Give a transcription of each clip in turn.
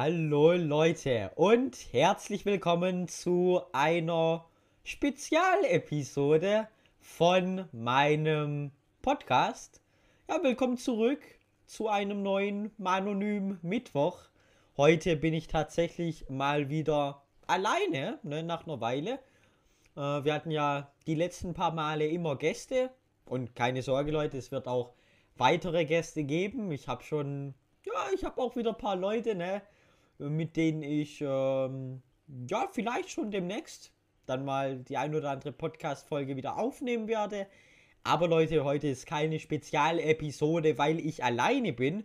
Hallo Leute und herzlich willkommen zu einer Spezialepisode von meinem Podcast. Ja, willkommen zurück zu einem neuen Manonym Mittwoch. Heute bin ich tatsächlich mal wieder alleine, ne, nach einer Weile. Äh, wir hatten ja die letzten paar Male immer Gäste und keine Sorge Leute, es wird auch weitere Gäste geben. Ich habe schon, ja, ich habe auch wieder ein paar Leute, ne, mit denen ich, ähm, ja, vielleicht schon demnächst dann mal die ein oder andere Podcast-Folge wieder aufnehmen werde. Aber Leute, heute ist keine Spezialepisode, weil ich alleine bin,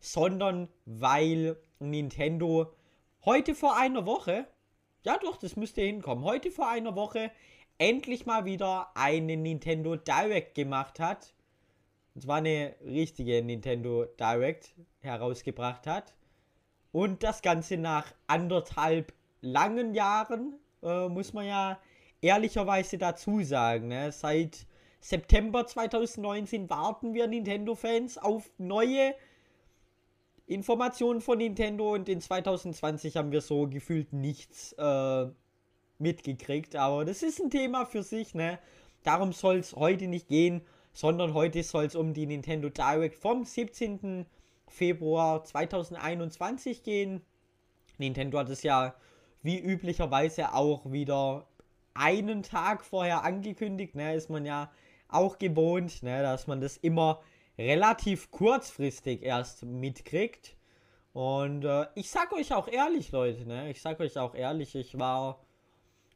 sondern weil Nintendo heute vor einer Woche, ja doch, das müsste hinkommen, heute vor einer Woche endlich mal wieder eine Nintendo Direct gemacht hat. Und zwar eine richtige Nintendo Direct herausgebracht hat. Und das Ganze nach anderthalb langen Jahren, äh, muss man ja ehrlicherweise dazu sagen. Ne? Seit September 2019 warten wir Nintendo-Fans auf neue Informationen von Nintendo und in 2020 haben wir so gefühlt nichts äh, mitgekriegt. Aber das ist ein Thema für sich, ne? Darum soll es heute nicht gehen, sondern heute soll es um die Nintendo Direct vom 17. Februar 2021 gehen. Nintendo hat es ja wie üblicherweise auch wieder einen Tag vorher angekündigt. Ne, ist man ja auch gewohnt, ne, dass man das immer relativ kurzfristig erst mitkriegt. Und äh, ich sag euch auch ehrlich, Leute, ne, ich sag euch auch ehrlich, ich war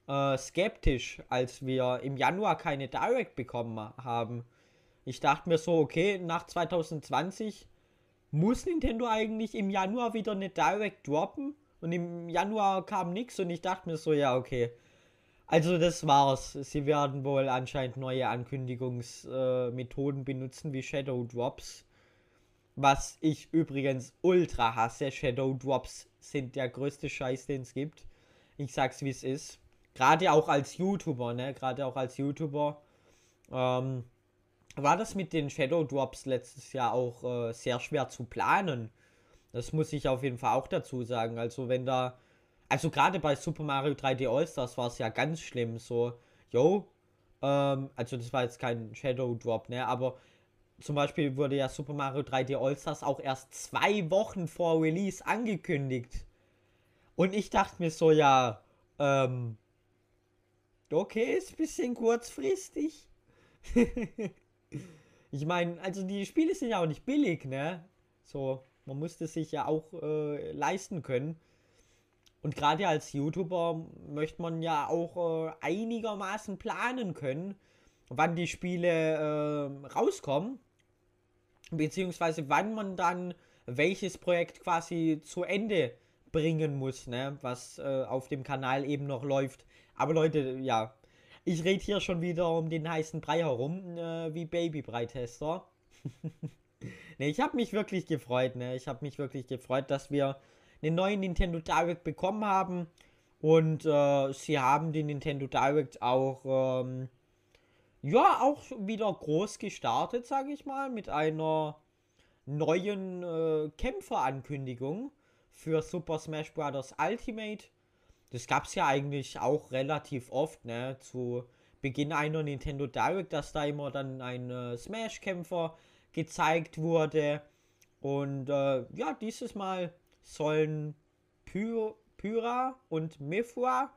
äh, skeptisch, als wir im Januar keine Direct bekommen haben. Ich dachte mir so, okay, nach 2020 muss Nintendo eigentlich im Januar wieder eine Direct droppen? Und im Januar kam nichts und ich dachte mir so, ja, okay. Also das war's. Sie werden wohl anscheinend neue Ankündigungsmethoden äh, benutzen wie Shadow Drops. Was ich übrigens ultra hasse. Shadow Drops sind der größte Scheiß, den es gibt. Ich sag's wie es ist. Gerade auch als YouTuber, ne? Gerade auch als YouTuber. Ähm, war das mit den Shadow Drops letztes Jahr auch äh, sehr schwer zu planen. Das muss ich auf jeden Fall auch dazu sagen. Also wenn da, also gerade bei Super Mario 3D All-Stars war es ja ganz schlimm. So, yo, ähm, also das war jetzt kein Shadow Drop, ne, aber zum Beispiel wurde ja Super Mario 3D All-Stars auch erst zwei Wochen vor Release angekündigt. Und ich dachte mir so, ja, ähm, okay, ist ein bisschen kurzfristig. ich meine, also die Spiele sind ja auch nicht billig, ne? So, man musste sich ja auch äh, leisten können. Und gerade als YouTuber möchte man ja auch äh, einigermaßen planen können, wann die Spiele äh, rauskommen. Beziehungsweise wann man dann welches Projekt quasi zu Ende bringen muss, ne? Was äh, auf dem Kanal eben noch läuft. Aber Leute, ja, ich rede hier schon wieder um den heißen Brei herum, äh, wie Babybrei-Tester. ne, ich habe mich wirklich gefreut, ne? Ich habe mich wirklich gefreut, dass wir einen neuen Nintendo Direct bekommen haben. Und äh, sie haben den Nintendo Direct auch, ähm, ja, auch wieder groß gestartet, sage ich mal, mit einer neuen äh, Kämpferankündigung für Super Smash Bros. Ultimate. Das gab es ja eigentlich auch relativ oft, ne? Zu Beginn einer Nintendo Direct, dass da immer dann ein äh, Smash-Kämpfer gezeigt wurde. Und äh, ja, dieses Mal sollen Py Pyra und Mifra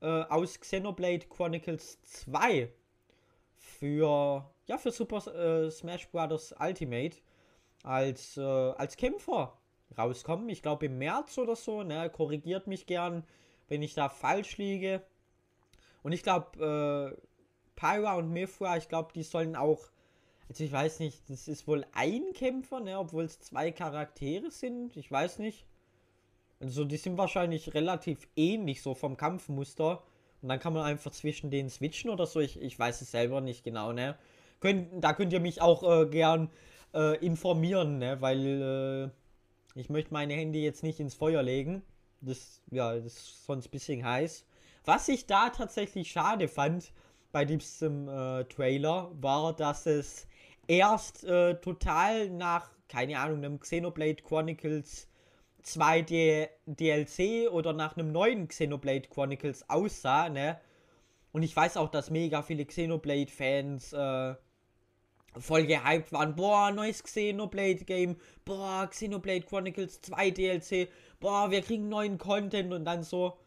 äh, aus Xenoblade Chronicles 2 für, ja, für Super äh, Smash Bros. Ultimate als, äh, als Kämpfer rauskommen. Ich glaube im März oder so. Ne? Korrigiert mich gern, wenn ich da falsch liege. Und ich glaube, äh, Pyra und Mifra, ich glaube, die sollen auch. Also ich weiß nicht, das ist wohl ein Kämpfer, ne? obwohl es zwei Charaktere sind. Ich weiß nicht. Also die sind wahrscheinlich relativ ähnlich so vom Kampfmuster. Und dann kann man einfach zwischen denen switchen oder so. Ich, ich weiß es selber nicht genau, ne? Könnt, da könnt ihr mich auch äh, gern äh, informieren, ne? Weil äh, ich möchte meine Hände jetzt nicht ins Feuer legen. Das, ja, das ist sonst ein bisschen heiß. Was ich da tatsächlich schade fand bei diesem äh, Trailer, war, dass es erst äh, total nach, keine Ahnung, einem Xenoblade Chronicles zweite DLC oder nach einem neuen Xenoblade Chronicles aussah, ne? Und ich weiß auch, dass mega viele Xenoblade-Fans äh, voll gehypt waren. Boah, neues Xenoblade-Game. Boah, Xenoblade Chronicles 2 DLC. Boah, wir kriegen neuen Content und dann so.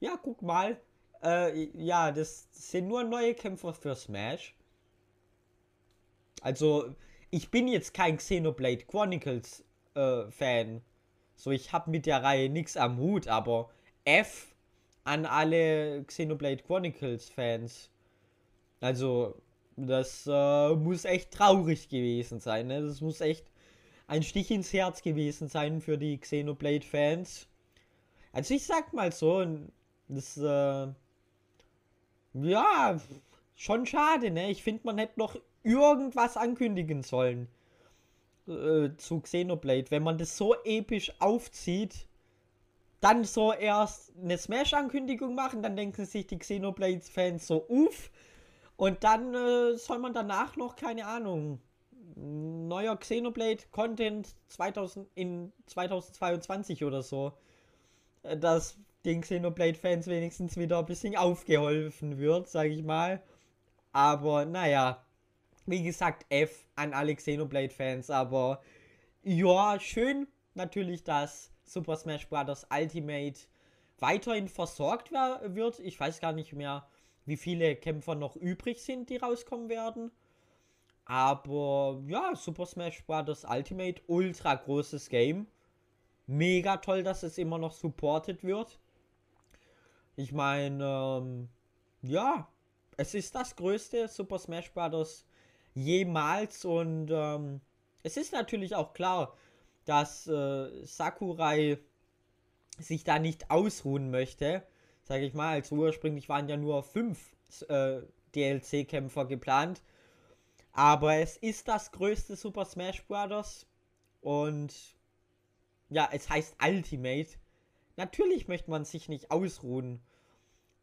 Ja, guck mal. Äh, ja, das sind nur neue Kämpfer für Smash. Also, ich bin jetzt kein Xenoblade Chronicles äh, Fan. So, ich habe mit der Reihe nichts am Hut, aber F an alle Xenoblade Chronicles Fans. Also, das äh, muss echt traurig gewesen sein. Ne? Das muss echt ein Stich ins Herz gewesen sein für die Xenoblade Fans. Also, ich sag mal so, das, äh, ja, schon schade, ne? Ich finde, man hätte noch irgendwas ankündigen sollen äh, zu Xenoblade. Wenn man das so episch aufzieht, dann so erst eine Smash-Ankündigung machen, dann denken sich die Xenoblade-Fans so, uff. Und dann äh, soll man danach noch, keine Ahnung, neuer Xenoblade-Content 2000 in 2022 oder so. Äh, dass den Xenoblade-Fans wenigstens wieder ein bisschen aufgeholfen wird, sage ich mal. Aber naja, wie gesagt, F an alle Xenoblade-Fans, aber ja, schön natürlich, dass Super Smash Bros. Ultimate weiterhin versorgt wird. Ich weiß gar nicht mehr, wie viele Kämpfer noch übrig sind, die rauskommen werden. Aber ja, Super Smash Bros. Ultimate, ultra großes Game. Mega toll, dass es immer noch supported wird. Ich meine, ähm, ja, es ist das größte Super Smash Bros jemals. Und ähm, es ist natürlich auch klar, dass äh, Sakurai sich da nicht ausruhen möchte. Sage ich mal, also ursprünglich waren ja nur fünf äh, DLC-Kämpfer geplant. Aber es ist das größte Super Smash Bros. Und ja, es heißt Ultimate. Natürlich möchte man sich nicht ausruhen,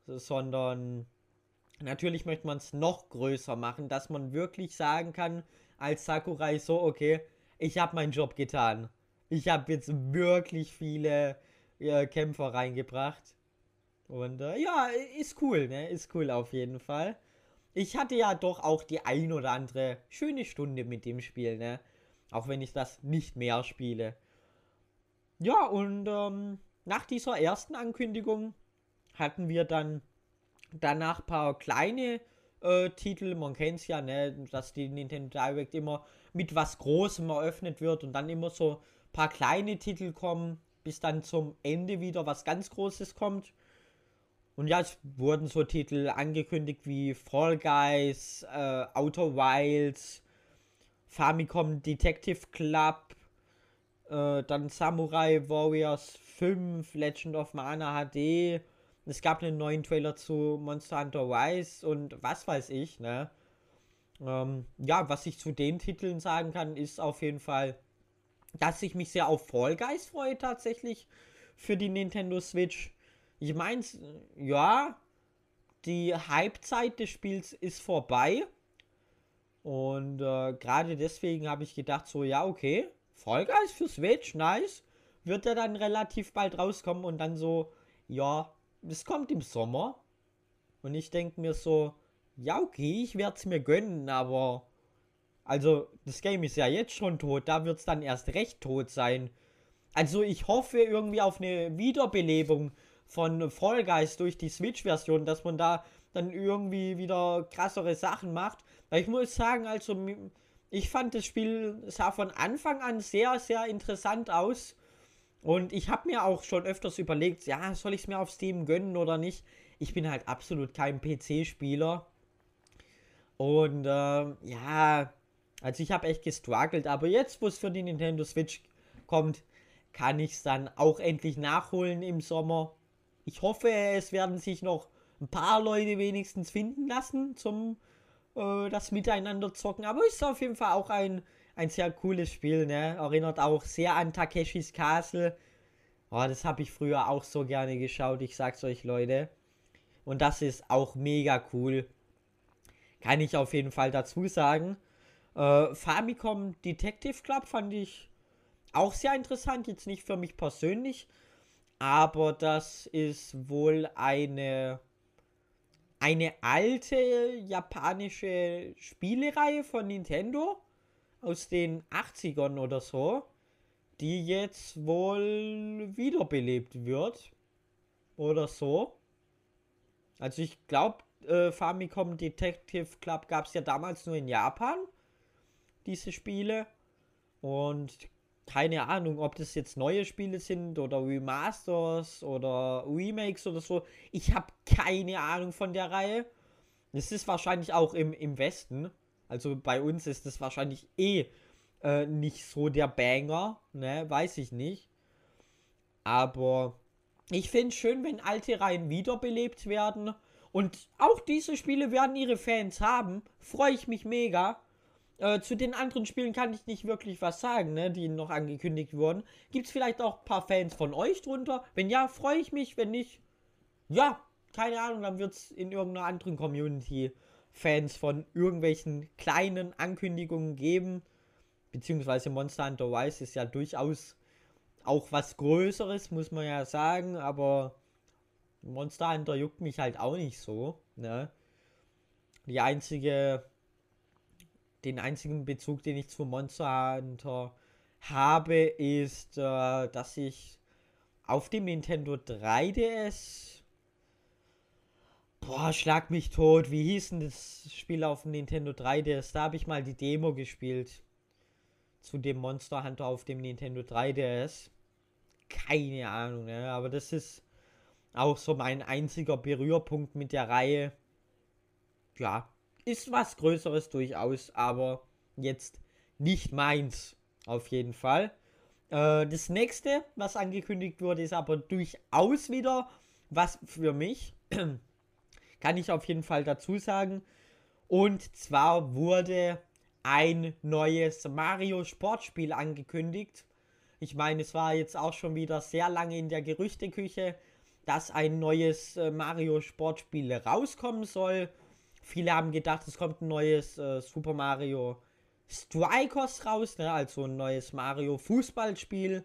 sondern Natürlich möchte man es noch größer machen, dass man wirklich sagen kann, als Sakurai so, okay, ich habe meinen Job getan. Ich habe jetzt wirklich viele äh, Kämpfer reingebracht. Und äh, ja, ist cool, ne? Ist cool auf jeden Fall. Ich hatte ja doch auch die ein oder andere schöne Stunde mit dem Spiel, ne? Auch wenn ich das nicht mehr spiele. Ja, und ähm, nach dieser ersten Ankündigung hatten wir dann Danach ein paar kleine äh, Titel. Man kennt es ja, ne, dass die Nintendo Direct immer mit was Großem eröffnet wird und dann immer so ein paar kleine Titel kommen, bis dann zum Ende wieder was ganz Großes kommt. Und ja, es wurden so Titel angekündigt wie Fall Guys, äh, Outer Wilds, Famicom Detective Club, äh, dann Samurai Warriors 5, Legend of Mana HD es gab einen neuen Trailer zu Monster Hunter Rise und was weiß ich, ne? Ähm, ja, was ich zu den Titeln sagen kann, ist auf jeden Fall, dass ich mich sehr auf Fall Guys freue tatsächlich für die Nintendo Switch. Ich meine, ja, die Hypezeit des Spiels ist vorbei. Und äh, gerade deswegen habe ich gedacht, so, ja, okay, Fall Guys für Switch, nice. Wird er dann relativ bald rauskommen und dann so, ja, es kommt im Sommer. Und ich denke mir so, ja, okay, ich werde es mir gönnen, aber. Also, das Game ist ja jetzt schon tot, da wird es dann erst recht tot sein. Also, ich hoffe irgendwie auf eine Wiederbelebung von Fall Guys durch die Switch-Version, dass man da dann irgendwie wieder krassere Sachen macht. Weil ich muss sagen, also, ich fand das Spiel sah von Anfang an sehr, sehr interessant aus. Und ich habe mir auch schon öfters überlegt, ja, soll ich es mir auf Steam gönnen oder nicht? Ich bin halt absolut kein PC-Spieler. Und äh, ja, also ich habe echt gestruggelt. Aber jetzt, wo es für die Nintendo Switch kommt, kann ich es dann auch endlich nachholen im Sommer. Ich hoffe, es werden sich noch ein paar Leute wenigstens finden lassen zum äh, das Miteinander zocken. Aber ist auf jeden Fall auch ein ein sehr cooles Spiel, ne? Erinnert auch sehr an Takeshis Castle. Oh, das habe ich früher auch so gerne geschaut, ich sag's euch, Leute. Und das ist auch mega cool. Kann ich auf jeden Fall dazu sagen. Äh, Famicom Detective Club fand ich auch sehr interessant, jetzt nicht für mich persönlich, aber das ist wohl eine eine alte japanische Spielereihe von Nintendo aus den 80ern oder so, die jetzt wohl wiederbelebt wird oder so. Also ich glaube, äh, Famicom Detective Club gab es ja damals nur in Japan, diese Spiele. Und keine Ahnung, ob das jetzt neue Spiele sind oder Remasters oder Remakes oder so. Ich habe keine Ahnung von der Reihe. Es ist wahrscheinlich auch im, im Westen. Also bei uns ist es wahrscheinlich eh äh, nicht so der Banger. Ne, weiß ich nicht. Aber ich finde es schön, wenn alte Reihen wiederbelebt werden. Und auch diese Spiele werden ihre Fans haben. Freue ich mich mega. Äh, zu den anderen Spielen kann ich nicht wirklich was sagen, ne, die noch angekündigt wurden. Gibt es vielleicht auch ein paar Fans von euch drunter? Wenn ja, freue ich mich. Wenn nicht, ja, keine Ahnung, dann wird es in irgendeiner anderen Community Fans von irgendwelchen kleinen Ankündigungen geben. Beziehungsweise Monster Hunter Rise ist ja durchaus auch was Größeres, muss man ja sagen, aber Monster Hunter juckt mich halt auch nicht so. Ne? Die einzige den einzigen Bezug, den ich zu Monster Hunter habe, ist, äh, dass ich auf dem Nintendo 3DS. Boah, schlag mich tot. Wie hieß denn das Spiel auf dem Nintendo 3DS? Da habe ich mal die Demo gespielt. Zu dem Monster Hunter auf dem Nintendo 3DS. Keine Ahnung, ne? aber das ist auch so mein einziger Berührpunkt mit der Reihe. Ja, ist was Größeres durchaus, aber jetzt nicht meins. Auf jeden Fall. Äh, das nächste, was angekündigt wurde, ist aber durchaus wieder was für mich. Kann ich auf jeden Fall dazu sagen. Und zwar wurde ein neues Mario Sportspiel angekündigt. Ich meine, es war jetzt auch schon wieder sehr lange in der Gerüchteküche, dass ein neues äh, Mario Sportspiel rauskommen soll. Viele haben gedacht, es kommt ein neues äh, Super Mario Strikers raus, ne? also ein neues Mario Fußballspiel.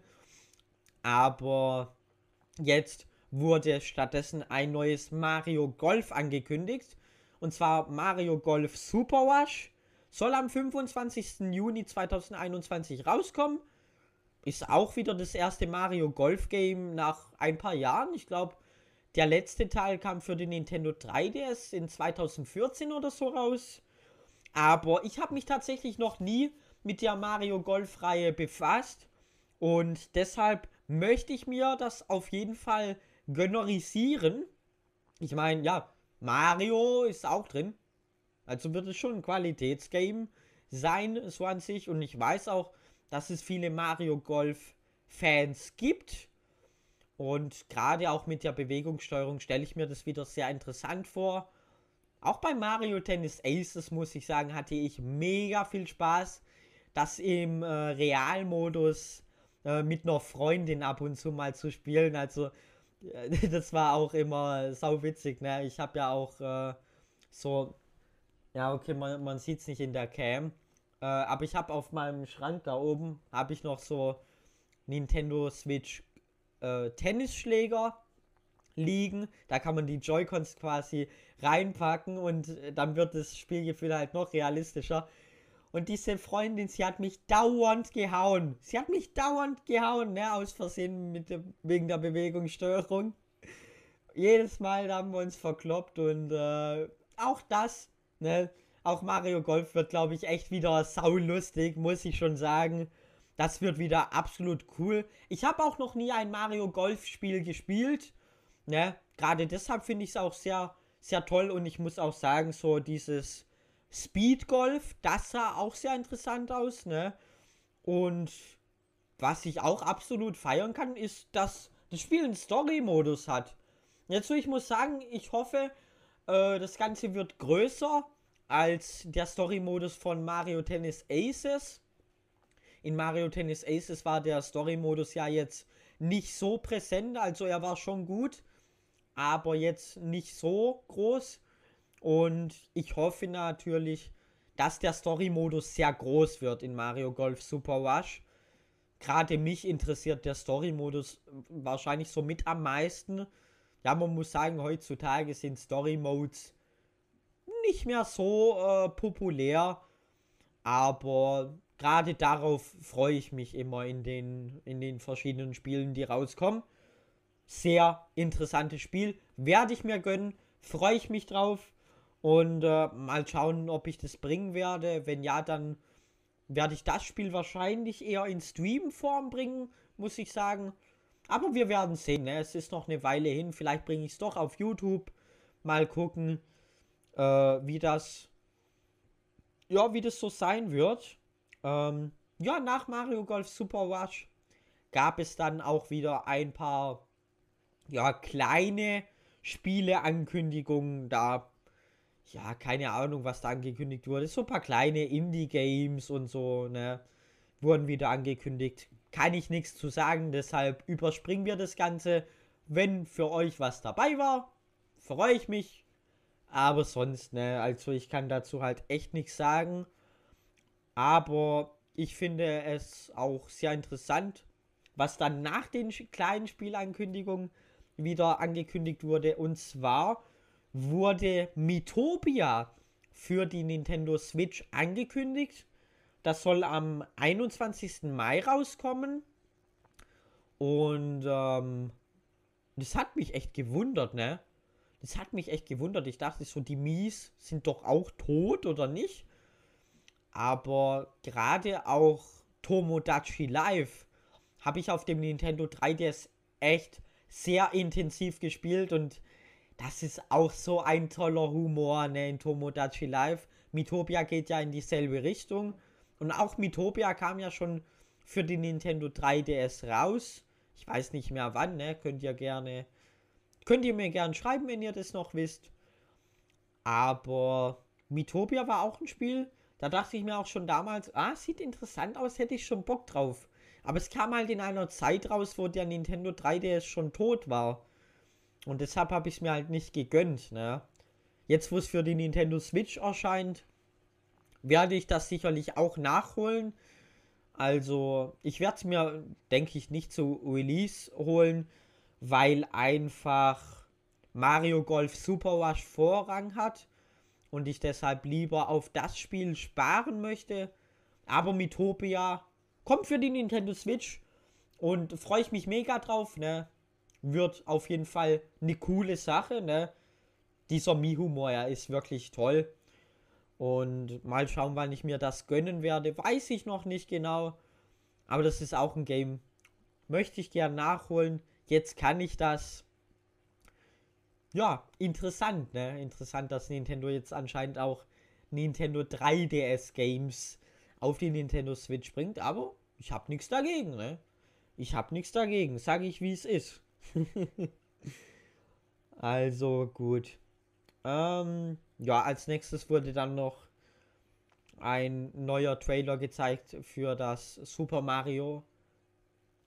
Aber jetzt wurde stattdessen ein neues Mario Golf angekündigt. Und zwar Mario Golf Super Wash. Soll am 25. Juni 2021 rauskommen. Ist auch wieder das erste Mario Golf Game nach ein paar Jahren. Ich glaube, der letzte Teil kam für den Nintendo 3DS in 2014 oder so raus. Aber ich habe mich tatsächlich noch nie mit der Mario Golf-Reihe befasst. Und deshalb möchte ich mir das auf jeden Fall gönnerisieren. Ich meine, ja, Mario ist auch drin. Also wird es schon ein Qualitätsgame sein, so an sich. Und ich weiß auch, dass es viele Mario Golf-Fans gibt. Und gerade auch mit der Bewegungssteuerung stelle ich mir das wieder sehr interessant vor. Auch bei Mario Tennis Aces muss ich sagen, hatte ich mega viel Spaß, das im äh, Realmodus äh, mit einer Freundin ab und zu mal zu spielen. Also äh, das war auch immer sau witzig. Ne? Ich habe ja auch äh, so, ja okay, man, man sieht es nicht in der Cam, äh, aber ich habe auf meinem Schrank da oben, habe ich noch so Nintendo Switch äh, Tennisschläger liegen. Da kann man die Joy-Cons quasi reinpacken und äh, dann wird das Spielgefühl halt noch realistischer. Und diese Freundin, sie hat mich dauernd gehauen. Sie hat mich dauernd gehauen, ne, aus Versehen mit dem, wegen der Bewegungssteuerung. Jedes Mal da haben wir uns verkloppt und äh, auch das, ne, auch Mario Golf wird, glaube ich, echt wieder saulustig, muss ich schon sagen. Das wird wieder absolut cool. Ich habe auch noch nie ein Mario Golf Spiel gespielt. Ne? Gerade deshalb finde ich es auch sehr, sehr toll. Und ich muss auch sagen, so dieses Speed Golf, das sah auch sehr interessant aus. Ne? Und was ich auch absolut feiern kann, ist, dass das Spiel einen Story-Modus hat. Jetzt, ich muss sagen, ich hoffe, äh, das Ganze wird größer als der Story-Modus von Mario Tennis Aces in Mario Tennis Aces war der Story-Modus ja jetzt nicht so präsent, also er war schon gut, aber jetzt nicht so groß. Und ich hoffe natürlich, dass der Story-Modus sehr groß wird in Mario Golf Super Rush. gerade mich interessiert der Story-Modus wahrscheinlich so mit am meisten. Ja, man muss sagen, heutzutage sind Story-Modes nicht mehr so äh, populär, aber gerade darauf freue ich mich immer in den, in den verschiedenen Spielen, die rauskommen. Sehr interessantes Spiel, werde ich mir gönnen, freue ich mich drauf und äh, mal schauen, ob ich das bringen werde. Wenn ja, dann werde ich das Spiel wahrscheinlich eher in Stream-Form bringen, muss ich sagen. Aber wir werden sehen, ne? es ist noch eine Weile hin. Vielleicht bringe ich es doch auf YouTube. Mal gucken, äh, wie das, ja, wie das so sein wird. Ähm, ja, nach Mario Golf Super Rush gab es dann auch wieder ein paar, ja, kleine Spiele-Ankündigungen. Da ja, keine Ahnung, was da angekündigt wurde. So ein paar kleine Indie-Games und so, ne, wurden wieder angekündigt. Kann ich nichts zu sagen, deshalb überspringen wir das Ganze. Wenn für euch was dabei war, freue ich mich. Aber sonst, ne, also ich kann dazu halt echt nichts sagen. Aber ich finde es auch sehr interessant, was dann nach den kleinen Spielankündigungen wieder angekündigt wurde. Und zwar wurde Mitopia für die Nintendo Switch angekündigt. Das soll am 21. Mai rauskommen. Und ähm, das hat mich echt gewundert, ne? Das hat mich echt gewundert. Ich dachte so, die Mies sind doch auch tot oder nicht? Aber gerade auch Tomodachi Live habe ich auf dem Nintendo 3DS echt sehr intensiv gespielt und das ist auch so ein toller Humor, ne, in Tomodachi Live. Mitopia geht ja in dieselbe Richtung. Und auch Mitopia kam ja schon für die Nintendo 3DS raus. Ich weiß nicht mehr wann, ne? Könnt ihr gerne. Könnt ihr mir gerne schreiben, wenn ihr das noch wisst. Aber Mitopia war auch ein Spiel. Da dachte ich mir auch schon damals, ah, sieht interessant aus, hätte ich schon Bock drauf. Aber es kam halt in einer Zeit raus, wo der Nintendo 3DS schon tot war. Und deshalb habe ich es mir halt nicht gegönnt. Ne? Jetzt, wo es für die Nintendo Switch erscheint, werde ich das sicherlich auch nachholen. Also, ich werde es mir, denke ich, nicht zu Release holen, weil einfach Mario Golf Super Rush Vorrang hat und ich deshalb lieber auf das Spiel sparen möchte. Aber Mitopia kommt für die Nintendo Switch und freue ich mich mega drauf, ne? wird auf jeden Fall eine coole Sache, ne? Dieser Mi-Humor, ja, ist wirklich toll. Und mal schauen, wann ich mir das gönnen werde. Weiß ich noch nicht genau. Aber das ist auch ein Game. Möchte ich gern nachholen. Jetzt kann ich das. Ja, interessant, ne? Interessant, dass Nintendo jetzt anscheinend auch Nintendo 3DS Games auf die Nintendo Switch bringt. Aber ich habe nichts dagegen, ne? Ich habe nichts dagegen. Sage ich, wie es ist. also gut. Ähm, ja, als nächstes wurde dann noch ein neuer Trailer gezeigt für das Super Mario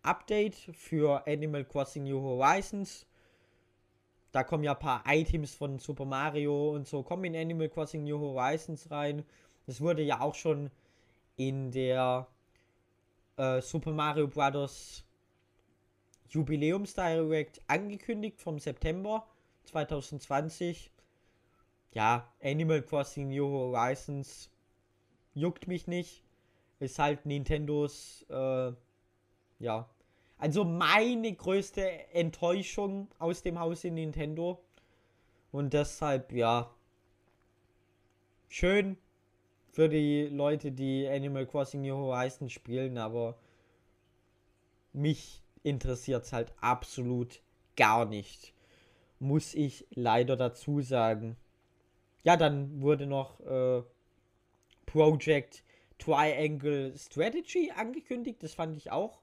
Update für Animal Crossing New Horizons. Da kommen ja ein paar Items von Super Mario und so kommen in Animal Crossing New Horizons rein. Das wurde ja auch schon in der äh, Super Mario Bros. Jubiläumsdirect angekündigt vom September 2020. Ja, Animal Crossing New Horizons juckt mich nicht. Ist halt Nintendos, äh, ja. Also meine größte Enttäuschung aus dem Hause Nintendo. Und deshalb, ja. Schön für die Leute, die Animal Crossing New Horizons spielen, aber mich interessiert es halt absolut gar nicht. Muss ich leider dazu sagen. Ja, dann wurde noch äh, Project Triangle Strategy angekündigt. Das fand ich auch.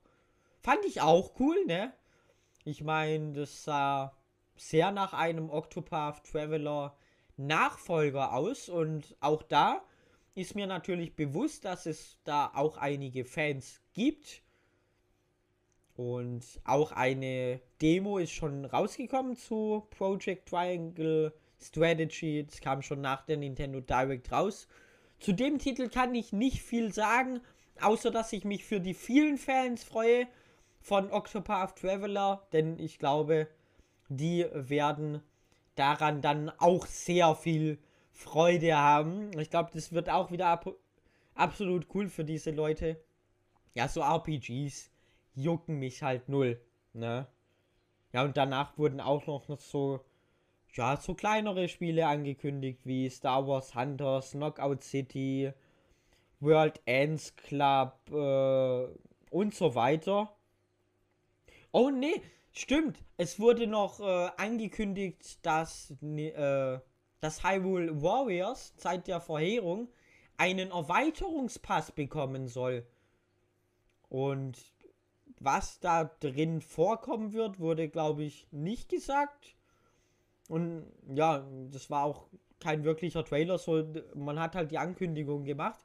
Fand ich auch cool, ne? Ich meine, das sah sehr nach einem Octopath Traveler Nachfolger aus und auch da ist mir natürlich bewusst, dass es da auch einige Fans gibt und auch eine Demo ist schon rausgekommen zu Project Triangle Strategy. Das kam schon nach der Nintendo Direct raus. Zu dem Titel kann ich nicht viel sagen, außer dass ich mich für die vielen Fans freue von Octopath Traveler, denn ich glaube, die werden daran dann auch sehr viel Freude haben. Ich glaube, das wird auch wieder ab absolut cool für diese Leute. Ja, so RPGs jucken mich halt null, ne? Ja, und danach wurden auch noch so, ja, so kleinere Spiele angekündigt, wie Star Wars Hunters, Knockout City, World Ends Club äh, und so weiter. Oh nee, stimmt. Es wurde noch äh, angekündigt, dass, äh, dass Hyrule Warriors Zeit der Verheerung einen Erweiterungspass bekommen soll. Und was da drin vorkommen wird, wurde, glaube ich, nicht gesagt. Und ja, das war auch kein wirklicher Trailer, so man hat halt die Ankündigung gemacht.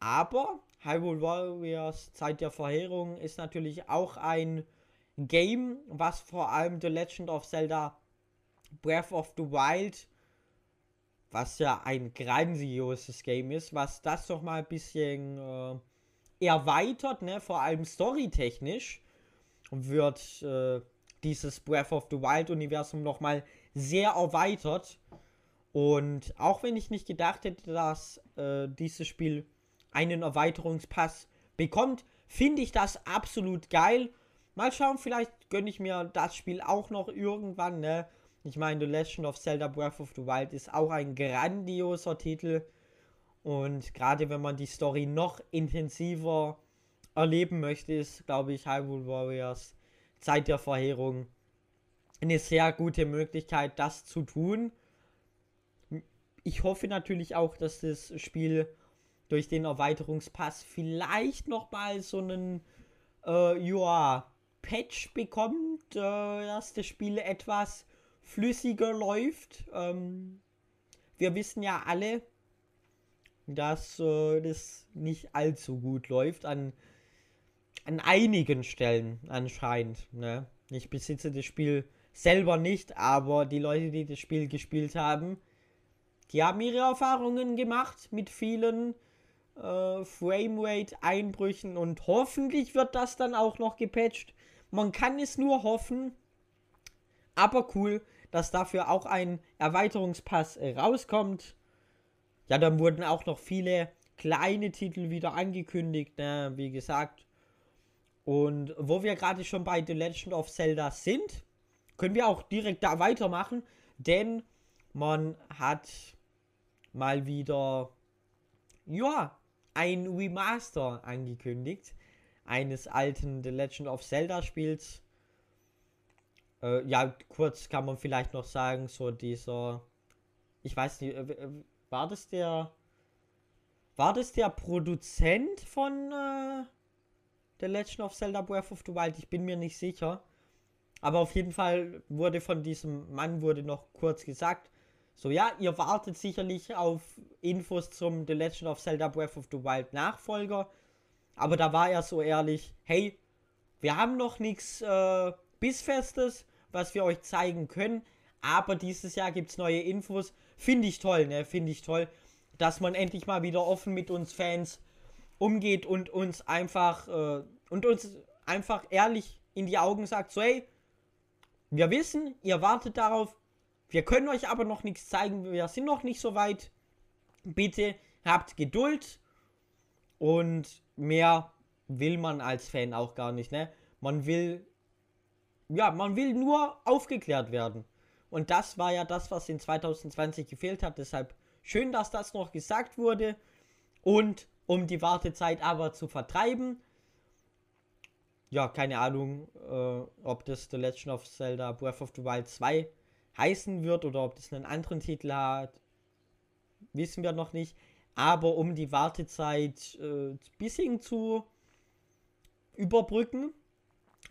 Aber Hyrule Warriors Zeit der Verheerung ist natürlich auch ein Game, was vor allem The Legend of Zelda Breath of the Wild, was ja ein grandioses Game ist, was das doch mal ein bisschen äh, erweitert, ne, vor allem storytechnisch, wird äh, dieses Breath of the Wild Universum nochmal sehr erweitert. Und auch wenn ich nicht gedacht hätte, dass äh, dieses Spiel einen Erweiterungspass bekommt, finde ich das absolut geil. Mal schauen, vielleicht gönne ich mir das Spiel auch noch irgendwann, ne? Ich meine, The Legend of Zelda Breath of the Wild ist auch ein grandioser Titel. Und gerade wenn man die Story noch intensiver erleben möchte, ist, glaube ich, Hyrule Warriors Zeit der Verheerung eine sehr gute Möglichkeit, das zu tun. Ich hoffe natürlich auch, dass das Spiel durch den Erweiterungspass vielleicht nochmal so einen äh, ja, Patch bekommt, äh, dass das Spiel etwas flüssiger läuft. Ähm, wir wissen ja alle, dass äh, das nicht allzu gut läuft an, an einigen Stellen anscheinend. Ne? Ich besitze das Spiel selber nicht, aber die Leute, die das Spiel gespielt haben, die haben ihre Erfahrungen gemacht mit vielen äh, Framerate-Einbrüchen und hoffentlich wird das dann auch noch gepatcht. Man kann es nur hoffen, aber cool, dass dafür auch ein Erweiterungspass rauskommt. Ja, dann wurden auch noch viele kleine Titel wieder angekündigt, ne? wie gesagt. Und wo wir gerade schon bei The Legend of Zelda sind, können wir auch direkt da weitermachen, denn man hat mal wieder, ja, ein Remaster angekündigt eines alten The Legend of Zelda Spiels. Äh, ja, kurz kann man vielleicht noch sagen, so dieser, ich weiß nicht, äh, war das der, war das der Produzent von äh, The Legend of Zelda Breath of the Wild? Ich bin mir nicht sicher. Aber auf jeden Fall wurde von diesem Mann wurde noch kurz gesagt, so ja, ihr wartet sicherlich auf Infos zum The Legend of Zelda Breath of the Wild Nachfolger. Aber da war er so ehrlich, hey, wir haben noch nichts äh, Bissfestes, was wir euch zeigen können. Aber dieses Jahr gibt es neue Infos. Finde ich toll, ne? Finde ich toll, dass man endlich mal wieder offen mit uns Fans umgeht und uns einfach äh, und uns einfach ehrlich in die Augen sagt, so hey, wir wissen, ihr wartet darauf, wir können euch aber noch nichts zeigen, wir sind noch nicht so weit. Bitte habt Geduld und mehr will man als Fan auch gar nicht, ne? Man will ja, man will nur aufgeklärt werden. Und das war ja das, was in 2020 gefehlt hat. Deshalb schön, dass das noch gesagt wurde. Und um die Wartezeit aber zu vertreiben, ja, keine Ahnung, äh, ob das The Legend of Zelda Breath of the Wild 2 heißen wird oder ob das einen anderen Titel hat, wissen wir noch nicht. Aber um die Wartezeit äh, bisschen zu überbrücken,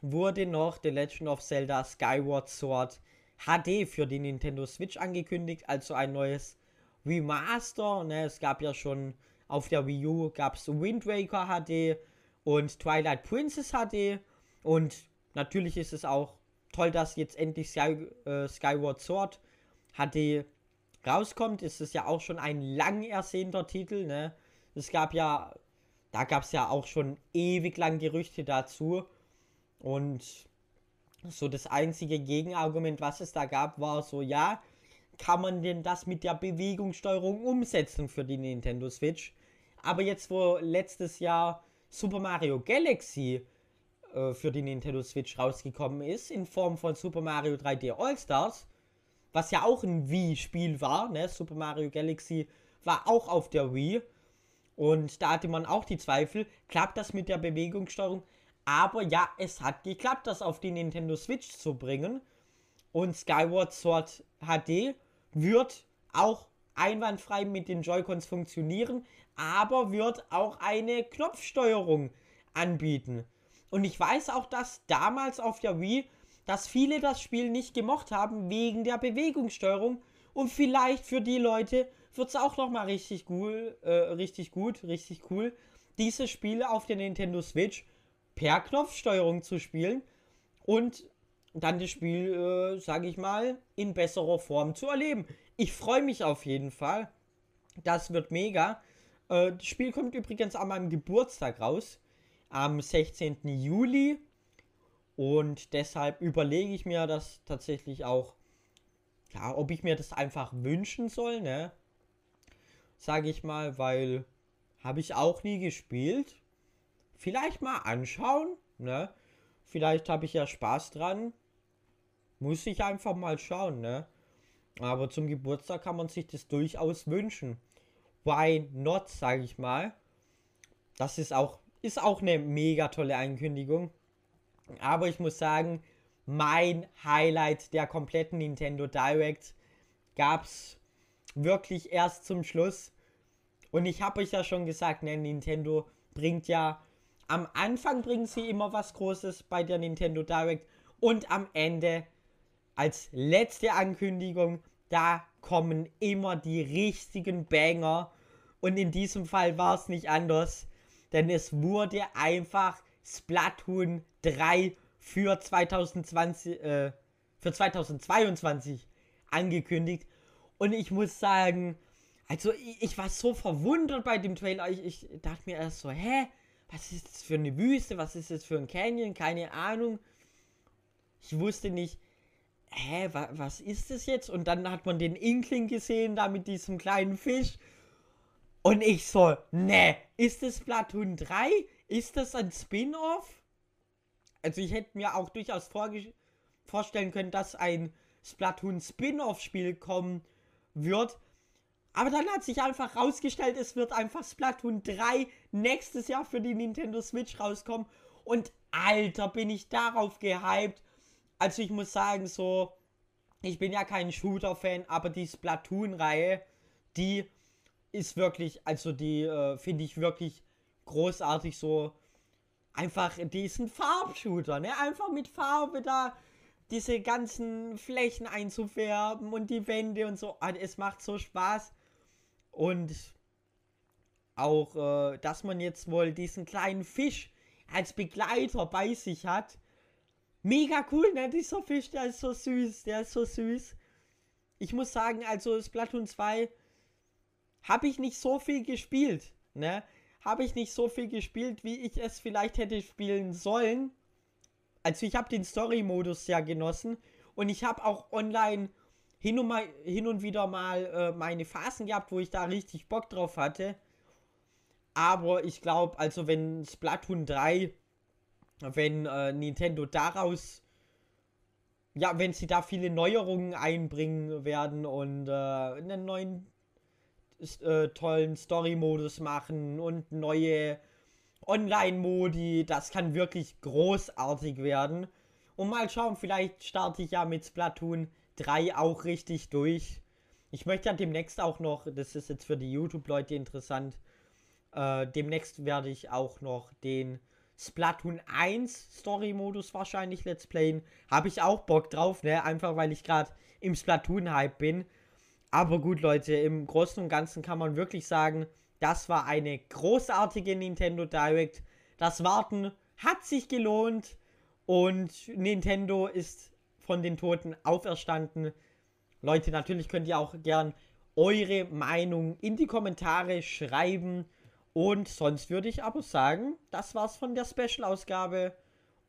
wurde noch The Legend of Zelda Skyward Sword HD für die Nintendo Switch angekündigt, also ein neues Remaster. Ne? Es gab ja schon auf der Wii U gab es Wind Waker HD und Twilight Princess HD. Und natürlich ist es auch toll, dass jetzt endlich Sky, äh, Skyward Sword HD rauskommt. Es ist ja auch schon ein lang ersehnter Titel. Ne? Es gab ja da gab es ja auch schon ewig lang Gerüchte dazu. Und so das einzige Gegenargument, was es da gab, war so, ja, kann man denn das mit der Bewegungssteuerung umsetzen für die Nintendo Switch? Aber jetzt, wo letztes Jahr Super Mario Galaxy äh, für die Nintendo Switch rausgekommen ist, in Form von Super Mario 3D All-Stars, was ja auch ein Wii-Spiel war, ne? Super Mario Galaxy war auch auf der Wii. Und da hatte man auch die Zweifel, klappt das mit der Bewegungssteuerung? Aber ja, es hat geklappt, das auf die Nintendo Switch zu bringen. Und Skyward Sword HD wird auch einwandfrei mit den Joy-Cons funktionieren, aber wird auch eine Knopfsteuerung anbieten. Und ich weiß auch, dass damals auf der Wii, dass viele das Spiel nicht gemocht haben wegen der Bewegungssteuerung. Und vielleicht für die Leute wird es auch nochmal richtig cool, äh, richtig gut, richtig cool, diese Spiele auf der Nintendo Switch per Knopfsteuerung zu spielen und dann das Spiel, äh, sage ich mal, in besserer Form zu erleben. Ich freue mich auf jeden Fall. Das wird mega. Äh, das Spiel kommt übrigens an meinem Geburtstag raus, am 16. Juli. Und deshalb überlege ich mir das tatsächlich auch, ja, ob ich mir das einfach wünschen soll, ne? Sage ich mal, weil habe ich auch nie gespielt. Vielleicht mal anschauen, ne? Vielleicht habe ich ja Spaß dran. Muss ich einfach mal schauen, ne? Aber zum Geburtstag kann man sich das durchaus wünschen. Why not, sage ich mal. Das ist auch, ist auch eine mega tolle Ankündigung. Aber ich muss sagen, mein Highlight der kompletten Nintendo Direct gab es wirklich erst zum Schluss. Und ich habe euch ja schon gesagt, ne, Nintendo bringt ja am Anfang bringen sie immer was Großes bei der Nintendo Direct und am Ende als letzte Ankündigung, da kommen immer die richtigen Banger. Und in diesem Fall war es nicht anders, denn es wurde einfach Splatoon 3 für 2020, äh, für 2022 angekündigt. Und ich muss sagen, also ich, ich, war so verwundert bei dem Trailer. Ich, ich dachte mir erst so, hä? Was ist das für eine Wüste? Was ist das für ein Canyon? Keine Ahnung. Ich wusste nicht, hä, wa, was ist das jetzt? Und dann hat man den Inkling gesehen, da mit diesem kleinen Fisch. Und ich so, ne, ist das Platoon 3? Ist das ein Spin-off? Also ich hätte mir auch durchaus vorstellen können, dass ein Splatoon Spin-off-Spiel kommen wird. Aber dann hat sich einfach rausgestellt, es wird einfach Splatoon 3 nächstes Jahr für die Nintendo Switch rauskommen. Und Alter, bin ich darauf gehypt. Also ich muss sagen, so, ich bin ja kein Shooter-Fan, aber die Splatoon-Reihe, die ist wirklich, also die äh, finde ich wirklich großartig so. Einfach diesen Farbshooter, ne? Einfach mit Farbe da diese ganzen Flächen einzufärben und die Wände und so. Ah, es macht so Spaß. Und auch, äh, dass man jetzt wohl diesen kleinen Fisch als Begleiter bei sich hat. Mega cool, ne? Dieser Fisch, der ist so süß. Der ist so süß. Ich muss sagen, also Splatoon 2 habe ich nicht so viel gespielt, ne? Habe ich nicht so viel gespielt, wie ich es vielleicht hätte spielen sollen. Also ich habe den Story-Modus sehr genossen und ich habe auch online hin und, mal, hin und wieder mal äh, meine Phasen gehabt, wo ich da richtig Bock drauf hatte. Aber ich glaube, also wenn Splatoon 3 wenn äh, Nintendo daraus, ja, wenn sie da viele Neuerungen einbringen werden und äh, einen neuen äh, tollen Story-Modus machen und neue Online-Modi, das kann wirklich großartig werden. Und mal schauen, vielleicht starte ich ja mit Splatoon 3 auch richtig durch. Ich möchte ja demnächst auch noch, das ist jetzt für die YouTube-Leute interessant, äh, demnächst werde ich auch noch den Splatoon 1 Story-Modus wahrscheinlich Let's Playen. Habe ich auch Bock drauf, ne? Einfach weil ich gerade im Splatoon-Hype bin. Aber gut, Leute, im Großen und Ganzen kann man wirklich sagen, das war eine großartige Nintendo Direct. Das Warten hat sich gelohnt und Nintendo ist von den Toten auferstanden. Leute, natürlich könnt ihr auch gern eure Meinung in die Kommentare schreiben Und sonst würde ich aber sagen, das war's von der Special-Ausgabe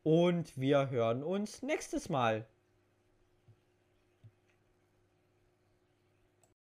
und wir hören uns nächstes Mal.